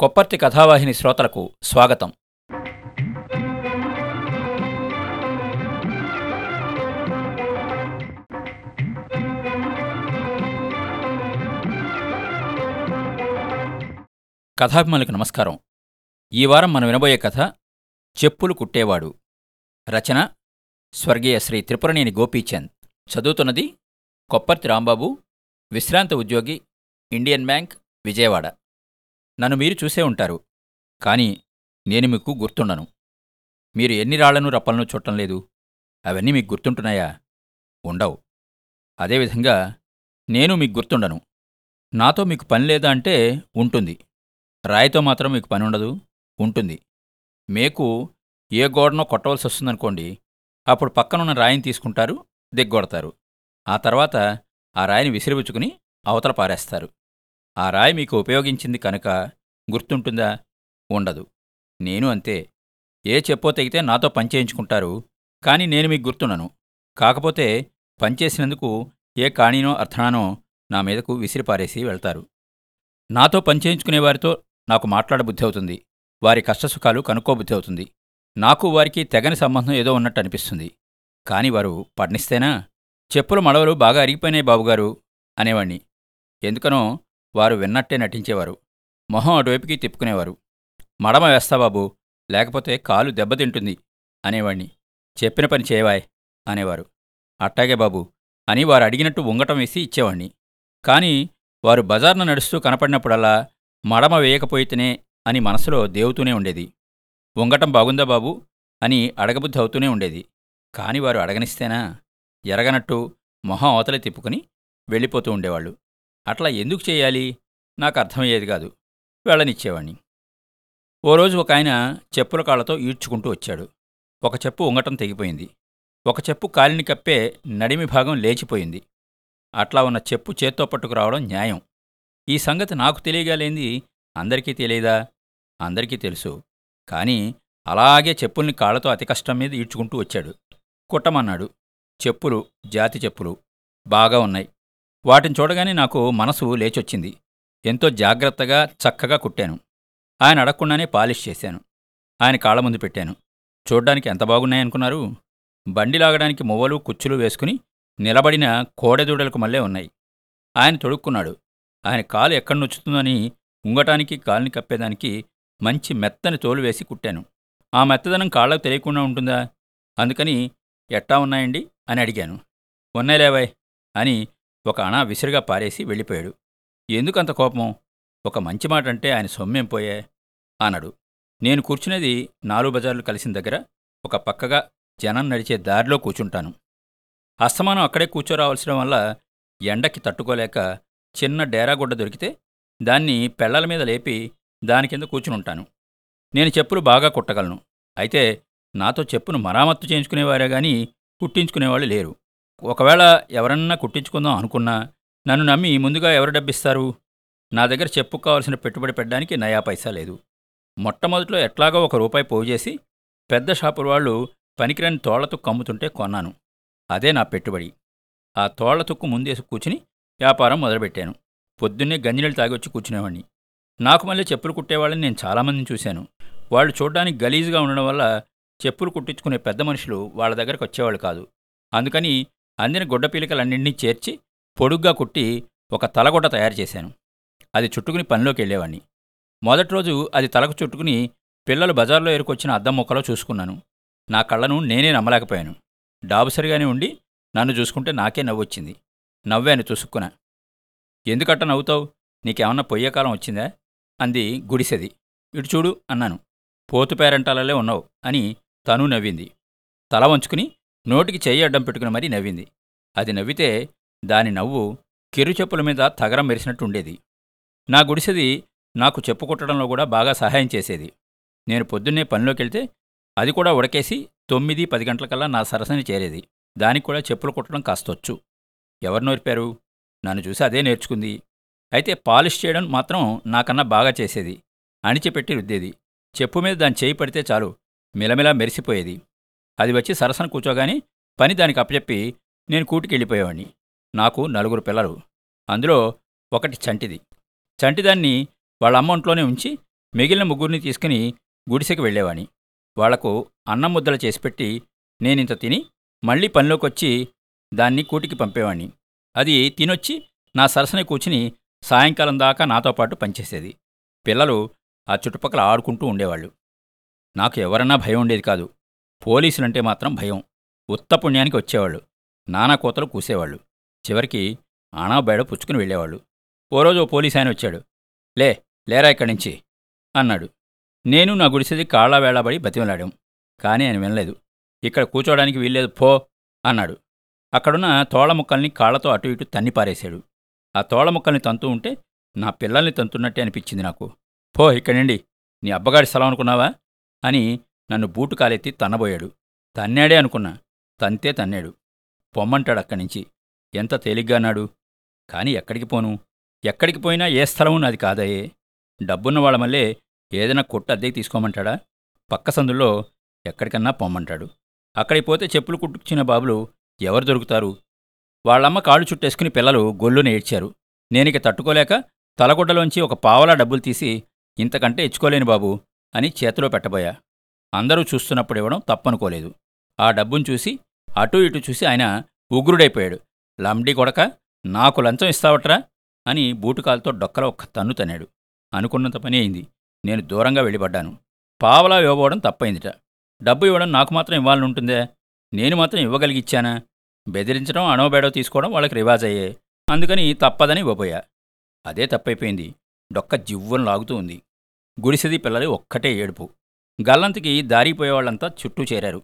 కొప్పర్తి కథావాహిని శ్రోతలకు స్వాగతం. కథాభిమానులకు నమస్కారం. ఈ వారం మనం వినబోయే కథ చెప్పులు కుట్టేవాడు. రచన స్వర్గీయ శ్రీ త్రిపురనేని గోపీచంద్. చదువుతున్నది కొప్పర్తి రాంబాబు విశ్రాంత ఉద్యోగి ఇండియన్ బ్యాంక్ విజయవాడ. నన్ను మీరు చూసే ఉంటారు. కానీ నేను మీకు గుర్తుండను. మీరు ఎన్ని రాళ్ళను రప్పలను చుట్టం లేదు. అవన్నీ మీకు గుర్తుంటున్నాయా? ఉండవు. అదేవిధంగా నేను మీకు గుర్తుండను. నాతో మీకు పని లేదా అంటే ఉంటుంది. రాయితో మాత్రం మీకు పని ఉండదు ఉంటుంది. మేకు ఏ గోడనో కొట్టవలసి వస్తుందనుకోండి అప్పుడు పక్కనున్న రాయిని తీసుకుంటారు దిగ్గొడతారు. ఆ తర్వాత ఆ రాయిని విసిరిపుచ్చుకుని అవతల పారేస్తారు. ఆ రాయి మీకు ఉపయోగించింది కనుక గుర్తుంటుందా? ఉండదు. నేను అంతే. ఏ చెప్పో తెగితే నాతో పనిచేయించుకుంటారు కానీ నేను మీకు గుర్తున్నాను కాకపోతే పనిచేసినందుకు ఏ కాణీనో అర్థనానో నా మీదకు విసిరిపారేసి వెళ్తారు. నాతో పనిచేయించుకునేవారితో నాకు మాట్లాడబుద్ధి అవుతుంది. వారి కష్టసుఖాలు కనుక్కోబుద్ధి అవుతుంది. నాకు వారికి తెగని సంబంధం ఏదో ఉన్నట్టు అనిపిస్తుంది. కాని వారు పట్నిస్తేనా చెప్పుల మడవలు బాగా అరిగిపోయినాయి బాబుగారు అనేవాణ్ణి. ఎందుకనో వారు విన్నట్టే నటించేవారు. మొహం అటువైపుకి తిప్పుకునేవారు. మడమ వేస్తాబాబు లేకపోతే కాలు దెబ్బతింటుంది అనేవాణ్ణి. చెప్పిన పని చేయవాయ్ అనేవారు. అట్టాగే బాబు అని వారు అడిగినట్టు ఉంగటం వేసి ఇచ్చేవాణ్ణి. కాని వారు బజార్న నడుస్తూ కనపడినప్పుడల్లా మడమ వేయకపోయితేనే అని మనసులో దేవుతూనే ఉండేది. ఉంగటం బాగుందా బాబు అని అడగబుద్ధి అవుతూనే ఉండేది. కాని వారు అడగనిస్తేనా? ఎరగనట్టు మొహం అవతలి తిప్పుకుని వెళ్ళిపోతూ ఉండేవాళ్ళు. అట్లా ఎందుకు చేయాలి? నాకు అర్థమయ్యేది కాదు. వెళ్ళనిచ్చేవాణ్ణి. ఓ రోజు ఒక ఆయన చెప్పుల కాళ్ళతో ఈడ్చుకుంటూ వచ్చాడు. ఒక చెప్పు ఉంగటం తెగిపోయింది. ఒక చెప్పు కాలిని కప్పే నడిమి భాగం లేచిపోయింది. అట్లా ఉన్న చెప్పు చేత్తో పట్టుకురావడం న్యాయం. ఈ సంగతి నాకు తెలియగాలేంది అందరికీ తెలియదా? అందరికీ తెలుసు. కానీ అలాగే చెప్పుల్ని కాళ్ళతో అతి కష్టం మీద ఈడ్చుకుంటూ వచ్చాడు. కుట్టమన్నాడు. చెప్పులు జాతి చెప్పులు బాగా ఉన్నాయి. వాటిని చూడగానే నాకు మనసు లేచొచ్చింది. ఎంతో జాగ్రత్తగా చక్కగా కుట్టాను. ఆయన అడగకుండానే పాలిష్ చేశాను. ఆయన కాళ్ళ ముందు పెట్టాను. చూడ్డానికి ఎంత బాగున్నాయనుకున్నారు బండి లాగడానికి మువ్వలు కుచ్చులు వేసుకుని నిలబడిన కోడెదూడలకు మళ్ళే ఉన్నాయి. ఆయన తొడుక్కున్నాడు. ఆయన కాలు ఎక్కడ నొచ్చుతుందని ఉంగటానికి కాలుని కప్పేదానికి మంచి మెత్తని తోలు వేసి కుట్టాను. ఆ మెత్తదనం కాళ్ళకు తెలియకుండా ఉంటుందా? అందుకని ఎట్టా ఉన్నాయండి? అని అడిగాను. ఉన్నాయి లేవాయ్ అని ఒక అణా విసిరిగా పారేసి వెళ్ళిపోయాడు. ఎందుకంత కోపం? ఒక మంచి మాట అంటే ఆయన సొమ్మేం పోయే అన్నాడు. నేను కూర్చునేది నాలుగు బజార్లు కలిసిన దగ్గర ఒక పక్కగా జనం నడిచే దారిలో కూర్చుంటాను. అస్తమానం అక్కడే కూర్చోరావాల్సిన వల్ల ఎండకి తట్టుకోలేక చిన్న డేరాగుడ్డ దొరికితే దాన్ని పెళ్ళల మీద లేపి దాని కింద కూర్చునుంటాను. నేను చెప్పులు బాగా కుట్టగలను. అయితే నాతో చెప్పును మరామత్తు చేయించుకునేవారే గాని కుట్టించుకునేవాళ్ళు లేరు. ఒకవేళ ఎవరన్నా కుట్టించుకుందాం అనుకున్నా నన్ను నమ్మి ముందుగా ఎవరు డబ్బిస్తారు? నా దగ్గర చెప్పు కావాల్సిన పెట్టుబడి పెట్టడానికి నయా పైసా లేదు. మొట్టమొదట్లో ఎట్లాగో ఒక రూపాయి పోగు చేసి పెద్ద షాపుల వాళ్ళు పనికిరాని తోళ్ళతుక్కు అమ్ముతుంటే కొన్నాను. అదే నా పెట్టుబడి. ఆ తోళ్ళ తుక్కు ముందేసి కూర్చుని వ్యాపారం మొదలుపెట్టాను. పొద్దున్నే గంజినీళ్ళు తాగి వచ్చి కూర్చునేవాడిని నాకు మళ్ళీ చెప్పులు కుట్టేవాళ్ళని నేను చాలామందిని చూశాను. వాళ్ళు చూడడానికి గలీజుగా ఉండడం వల్ల చెప్పులు కుట్టించుకునే పెద్ద మనుషులు వాళ్ళ దగ్గరకు వచ్చేవాళ్ళు కాదు. అందుకని అందిన గుడ్డపీలికలన్నింటినీ చేర్చి పొడుగ్గా కుట్టి ఒక తలగొడ్డ తయారు చేశాను. అది చుట్టుకుని పనిలోకి వెళ్ళేవాడిని మొదటి రోజు అది తలకు చుట్టుకుని పిల్లలు బజార్లో ఎరుకొచ్చిన అద్దం మొక్కలో చూసుకున్నాను. నా కళ్ళను నేనే నమ్మలేకపోయాను. డాబుసరిగానే ఉండి నన్ను చూసుకుంటే నాకే నవ్వొచ్చింది. నవ్వాను తుసుక్కున. ఎందుకట్ట నవ్వుతావు? నీకేమన్నా పొయ్యే కాలం వచ్చిందా? అంది గుడిసెది. ఇటు చూడు అన్నాను. పోతు పేరంటాలలే ఉన్నావు అని తను నవ్వింది. తల వంచుకుని నోటికి చెయ్యి అడ్డం పెట్టుకుని మరీ నవ్వింది. అది నవ్వితే దాని నవ్వు కిరు చెప్పుల మీద తగరం మెరిసినట్టు ఉండేది. నా గుడిసెది నాకు చెప్పు కుట్టడంలో కూడా బాగా సహాయం చేసేది. నేను పొద్దున్నే పనిలోకెళ్తే అది కూడా ఉడకేసి తొమ్మిది పది గంటలకల్లా నా సరసని చేరేది. దానికి కూడా చెప్పులు కుట్టడం కాస్తొచ్చు. ఎవరు నేర్పారు? నన్ను చూసి అదే నేర్చుకుంది. అయితే పాలిష్ చేయడం మాత్రం నాకన్నా బాగా చేసేది. అణిచిపెట్టి రుద్దేది. చెప్పు మీద దాని చేయి పడితే చాలు. మిలమిలా మెరిసిపోయేది. అది వచ్చి సరసన కూర్చోగాని పని దానికి అప్పచెప్పి నేను కూటికి వెళ్ళిపోయేవాడిని నాకు నలుగురు పిల్లలు. అందులో ఒకటి చంటిది. చంటిదాన్ని వాళ్ళ అమ్మ ఒంట్లోనే ఉంచి మిగిలిన ముగ్గురిని తీసుకుని గుడిసెకి వెళ్ళేవాణి వాళ్ళకు అన్నం ముద్దలు చేసిపెట్టి నేనింత తిని మళ్ళీ పనిలోకి వచ్చి దాన్ని కూటికి పంపేవాణ్ణి. అది తినొచ్చి నా సరసన కూర్చుని సాయంకాలం దాకా నాతో పాటు పనిచేసేది. పిల్లలు ఆ చుట్టుపక్కల ఆడుకుంటూ ఉండేవాళ్ళు. నాకు ఎవరన్నా భయం ఉండేది కాదు. పోలీసులంటే మాత్రం భయం. ఉత్త పుణ్యానికి వచ్చేవాళ్ళు. నానా కోతలు కూసేవాళ్ళు. చివరికి ఆణాబేడ పుచ్చుకుని వెళ్ళేవాళ్ళు. ఓ రోజు ఓ పోలీస్ ఆయన వచ్చాడు. లే లేరా ఇక్కడి నుంచి అన్నాడు. నేను నా గుడిసేది కాళ్ళ వేళబడి బతిమలాడాం. కానీ ఆయన వినలేదు. ఇక్కడ కూర్చోవడానికి వీల్లేదు. పో అన్నాడు. అక్కడున్న తోళ ముక్కల్ని కాళ్ళతో అటు ఇటు తన్ని పారేశాడు. ఆ తోళ ముక్కల్ని తంతూ ఉంటే నా పిల్లల్ని తంతున్నట్టే అనిపించింది నాకు. పో ఇక్కడి నుండి నీ అబ్బగాడి స్థలం అనుకున్నావా? అని నన్ను బూటు కాలెత్తి తన్నబోయాడు. తన్నాడే అనుకున్నా. తంతే తన్నాడు. పొమ్మంటాడు ఎంత తేలిగ్గానాడు కాని ఎక్కడికి పోను? ఎక్కడికి పోయినా ఏ స్థలము నాది కాదయే డబ్బున్న వాళ్ళ మళ్ళీ ఏదైనా కొట్టు అద్దెకి తీసుకోమంటాడా? పక్క సందుల్లో ఎక్కడికన్నా పొమ్మంటాడు. అక్కడికి పోతే చెప్పులు కుట్టుకుచ్చిన బాబులు ఎవరు దొరుకుతారు? వాళ్ళమ్మ కాళ్ళు చుట్టేసుకుని పిల్లలు గొల్లున ఏడ్చారు. నేనిక తట్టుకోలేక తలగుడ్డలోంచి ఒక పావలా డబ్బులు తీసి ఇంతకంటే ఇచ్చుకోలేను బాబు అని చేతిలో పెట్టబోయా. అందరూ చూస్తున్నప్పుడు ఇవ్వడం తప్పనుకోలేదు. ఆ డబ్బును చూసి అటూ ఇటు చూసి ఆయన ఉగ్రుడైపోయాడు. లంబడి కొడక నాకు లంచం ఇస్తావట్రా? అని బూటుకాలతో డొక్కలో ఒక్క తన్ను తన్నాడు. అనుకున్నంత పని అయింది. నేను దూరంగా వెళ్ళిపడ్డాను. పావలా ఇవ్వబోవడం తప్పైందిట. డబ్బు ఇవ్వడం నాకు మాత్రం ఇవ్వాలని ఉంటుందే నేను మాత్రం ఇవ్వగలిగిచ్చానా? బెదిరించడం అణోబేడో తీసుకోవడం వాళ్ళకి రివాజ్ అయ్యే అందుకని తప్పదని ఇవ్వబోయా. అదే తప్పైపోయింది. డొక్క జివ్వను లాగుతూ ఉంది. గుడిసెది పిల్లలు ఒక్కటే ఏడుపు. గల్లంతకి దారిపోయేవాళ్ళంతా చుట్టూ చేరారు.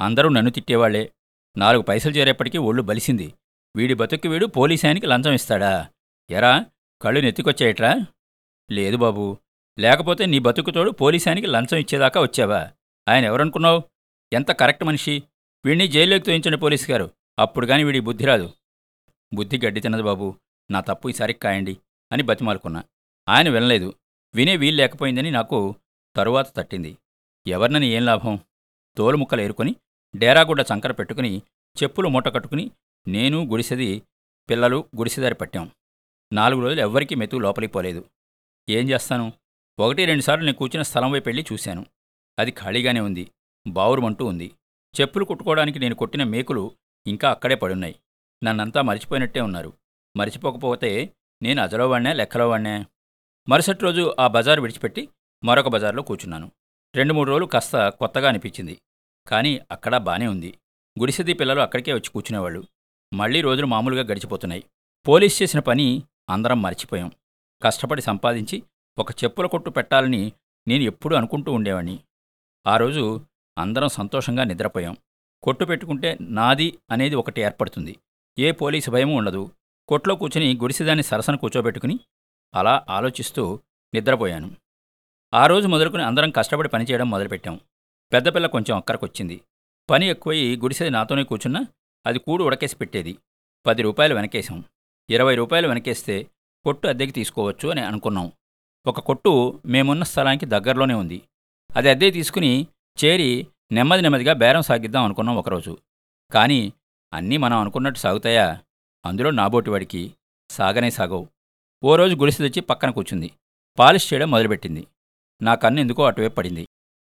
అందరూ నన్ను తిట్టేవాళ్ళే నాలుగు పైసలు చేరేప్పటికీ ఒళ్ళు బలిసింది. వీడి బతుక్కి వీడు పోలీసానికి లంచం ఇస్తాడా? ఎరా కళ్ళు నెత్తికొచ్చాయట్రా లేదు బాబు. లేకపోతే నీ బతుకుతోడు పోలీసానికి లంచం ఇచ్చేదాకా వచ్చావా? ఆయన ఎవరనుకున్నావు? ఎంత కరెక్ట్ మనిషి. వీడిని జైల్లోకి తోయించండి పోలీసు గారు. అప్పుడు కానీ వీడి బుద్ధి రాదు. బుద్ధి గడ్డి తినదు బాబు. నా తప్పు ఈసారి కాయండి అని బతిమాలుకున్నా. ఆయన వినలేదు. వినే వీలు లేకపోయిందని నాకు తరువాత తట్టింది. ఎవరినని ఏం లాభం? తోలు ముక్కలు ఏరుకొని డేరాగుడ్డ చంకర పెట్టుకుని చెప్పులు మూట కట్టుకుని నేను గుడిసెది పిల్లలు గుడిసెదారి పట్టాం. నాలుగు రోజులు ఎవ్వరికీ మెతుకు లోపలికి పోలేదు. ఏం చేస్తాను? ఒకటి రెండుసార్లు నేను కూర్చున్న స్థలం వైపు వెళ్ళి చూశాను. అది ఖాళీగానే ఉంది. బావురుమంటూ ఉంది. చెప్పులు కుట్టుకోవడానికి నేను కొట్టిన మేకులు ఇంకా అక్కడే పడున్నాయి. నన్నంతా మరిచిపోయినట్టే ఉన్నారు. మరిచిపోకపోతే నేను అజలో వాడినా లెక్కలో వాడినా మరుసటి రోజు ఆ బజారు విడిచిపెట్టి మరొక బజార్లో కూర్చున్నాను. రెండు మూడు రోజులు కాస్త కొత్తగా అనిపించింది. కానీ అక్కడ బానే ఉంది. గుడిసెది పిల్లలు అక్కడికే వచ్చి కూర్చునేవాళ్ళు. మళ్ళీ రోజులు మామూలుగా గడిచిపోతున్నాయి. పోలీస్ చేసిన పని అందరం మర్చిపోయాం. కష్టపడి సంపాదించి ఒక చెప్పుల కొట్టు పెట్టాలని నేను ఎప్పుడూ అనుకుంటూ ఉండేవాణ్ణి. ఆ రోజు అందరం సంతోషంగా నిద్రపోయాం. కొట్టు పెట్టుకుంటే నాది అనేది ఒకటి ఏర్పడుతుంది. ఏ పోలీసు భయము ఉండదు. కొట్లో కూర్చుని గుడిసెదాన్ని సరసన కూర్చోబెట్టుకుని అలా ఆలోచిస్తూ నిద్రపోయాను. ఆ రోజు మొదలుకుని అందరం కష్టపడి పనిచేయడం మొదలుపెట్టాం. పెద్దపిల్ల కొంచెం అక్కరకొచ్చింది. పని ఎక్కువయి గుడిసెది నాతోనే కూర్చున్నా అది కూడు ఉడకేసి పెట్టేది. పది రూపాయలు వెనకేసాం ఇరవై రూపాయలు వెనకేస్తే కొట్టు అద్దెకి తీసుకోవచ్చు అని అనుకున్నాం. ఒక కొట్టు మేమున్న స్థలానికి దగ్గరలోనే ఉంది. అది అద్దెకి తీసుకుని చేరి నెమ్మది నెమ్మదిగా బేరం సాగిద్దాం అనుకున్నాం ఒకరోజు. కానీ అన్నీ మనం అనుకున్నట్టు సాగుతాయా? అందులో నాబోటివాడికి సాగనే సాగవు. ఓ రోజు గుడిసి తెచ్చి పక్కన కూర్చుంది. పాలిష్ చేయడం మొదలుపెట్టింది. నా కన్ను ఎందుకో అటువైపు పడింది.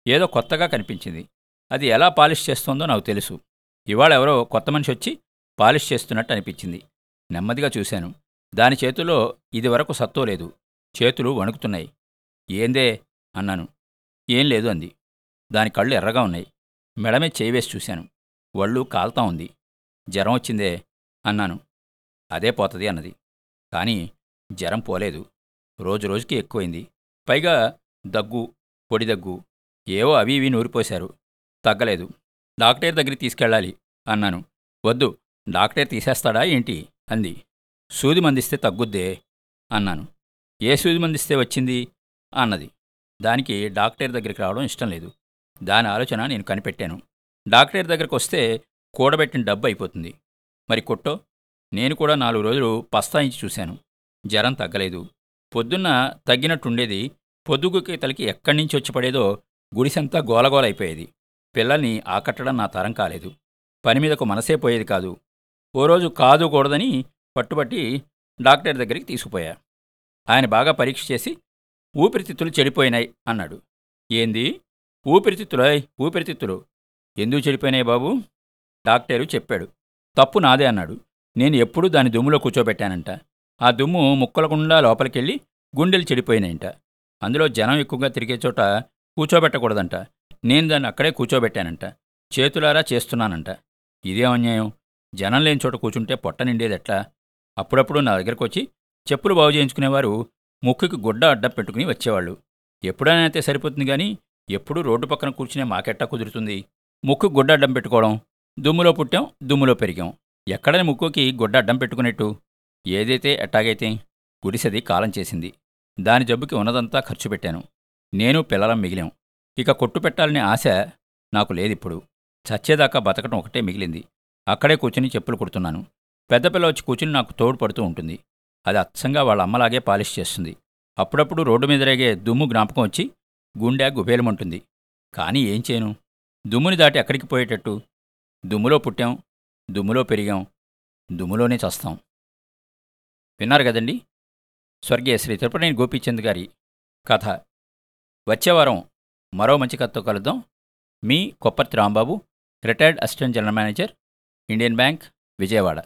ఏదో కొత్తగా కనిపించింది. అది ఎలా పాలిష్ చేస్తోందో నాకు తెలుసు. ఇవాళ ఎవరో కొత్త మనిషి వచ్చి పాలిష్ చేస్తున్నట్టు అనిపించింది. నెమ్మదిగా చూశాను. దాని చేతుల్లో ఇదివరకు సత్తో లేదు. చేతులు వణుకుతున్నాయి. ఏందే? అన్నాను. ఏం లేదు అంది. దాని కళ్ళు ఎర్రగా ఉన్నాయి. మెడమే చేయివేసి చూశాను. ఒళ్ళు కాల్తా ఉంది. జ్వరం వచ్చిందే? అన్నాను. అదే పోతది అన్నది. కానీ జ్వరం పోలేదు. రోజు రోజుకి ఎక్కువైంది. పైగా దగ్గు పొడి దగ్గు ఏవో అవి ఇవి నూరిపోశారు. తగ్గలేదు. డాక్టర్ దగ్గరికి తీసుకెళ్ళాలి అన్నాను. వద్దు డాక్టర్ తీసేస్తాడా ఏంటి? అంది. సూది మందిస్తే తగ్గుద్దే అన్నాను. ఏ సూది మందిస్తే వచ్చింది? అన్నది. దానికి డాక్టర్ దగ్గరికి రావడం ఇష్టం లేదు. దాని ఆలోచన నేను కనిపెట్టాను. డాక్టర్ దగ్గరకు వస్తే కూడబెట్టిన డబ్బు అయిపోతుంది. మరి కొట్టో. నేను కూడా నాలుగు రోజులు పస్తాయించి చూశాను. జ్వరం తగ్గలేదు. పొద్దున్న తగ్గినట్టుండేది పొద్దుగుకి తలకి ఎక్కడి నుంచి వచ్చి పడేదో గుడిసంతా గోలగోలైపోయేది. పిల్లల్ని ఆకట్టడం నా తరం కాలేదు. పని మీదకు మనసే పోయేది కాదు. ఓ రోజు కాదు కూడదని పట్టుబట్టి డాక్టర్ దగ్గరికి తీసుకుపోయా. ఆయన బాగా పరీక్ష చేసి ఊపిరితిత్తులు చెడిపోయినాయి అన్నాడు. ఏంది? ఊపిరితిత్తులాయ్ ఊపిరితిత్తులు. ఎందుకు చెడిపోయినాయి బాబు? డాక్టరు చెప్పాడు. తప్పు నాదే అన్నాడు. నేను ఎప్పుడూ దాని దుమ్ములో కూర్చోబెట్టానంట. ఆ దుమ్ము ముక్కలకుండా లోపలికెళ్ళి గుండెలు చెడిపోయినాయంట. అందులో జనం ఎక్కువగా తిరిగే చోట కూర్చోబెట్టకూడదంట. నేను దాన్ని అక్కడే కూర్చోబెట్టానంట. చేతులారా చేస్తున్నానంట. ఇదేం అన్యాయం. జనం లేని చోట కూర్చుంటే పొట్ట నిండేది ఎట్లా అప్పుడప్పుడు నా దగ్గరకు వచ్చి చెప్పులు బాగు చేయించుకునేవారు ముక్కుకి గుడ్డ అడ్డం పెట్టుకుని వచ్చేవాళ్ళు. ఎప్పుడైనా అయితే సరిపోతుంది కానీ ఎప్పుడూ రోడ్డు పక్కన కూర్చునే మాకెట్టా కుదురుతుంది? ముక్కు గుడ్డ అడ్డం పెట్టుకోవడం. దుమ్ములో పుట్టాం దుమ్ములో పెరిగాం. ఎక్కడని ముక్కుకి గుడ్డ అడ్డం పెట్టుకునేట్టు? ఏదైతే ఎట్టాగైతే గుడిసెది కాలం చేసింది. దాని జబ్బుకి ఉన్నదంతా ఖర్చు పెట్టాను. నేను పిల్లలం మిగిలాం. ఇక కొట్టు పెట్టాలనే ఆశ నాకు లేదిప్పుడు. చచ్చేదాకా బతకటం ఒకటే మిగిలింది. అక్కడే కూర్చుని చెప్పులు కుడుతున్నాను. పెద్ద పిల్ల వచ్చి కూర్చుని నాకు తోడ్పడుతూ ఉంటుంది. అది అచ్చంగా వాళ్ళ అమ్మలాగే పాలిష్ చేస్తుంది. అప్పుడప్పుడు రోడ్డు మీద రేగే దుమ్ము జ్ఞాపకం వచ్చి గుండె గుబేలమంటుంది. కానీ ఏం చేయను? దుమ్ముని దాటి ఎక్కడికి పోయేటట్టు? దుమ్ములో పుట్టాం. దుమ్ములో పెరిగాం. దుమ్ములోనే చస్తాం. విన్నారు కదండి? స్వర్గీయ శ్రీ తిరుపతిని గోపీచంద్ గారి కథ. వచ్చేవారం మరో మంచి కథతో కలుద్దాం. మీ Kopparthi Rambabu retired assistant general manager Indian Bank Vijayawada.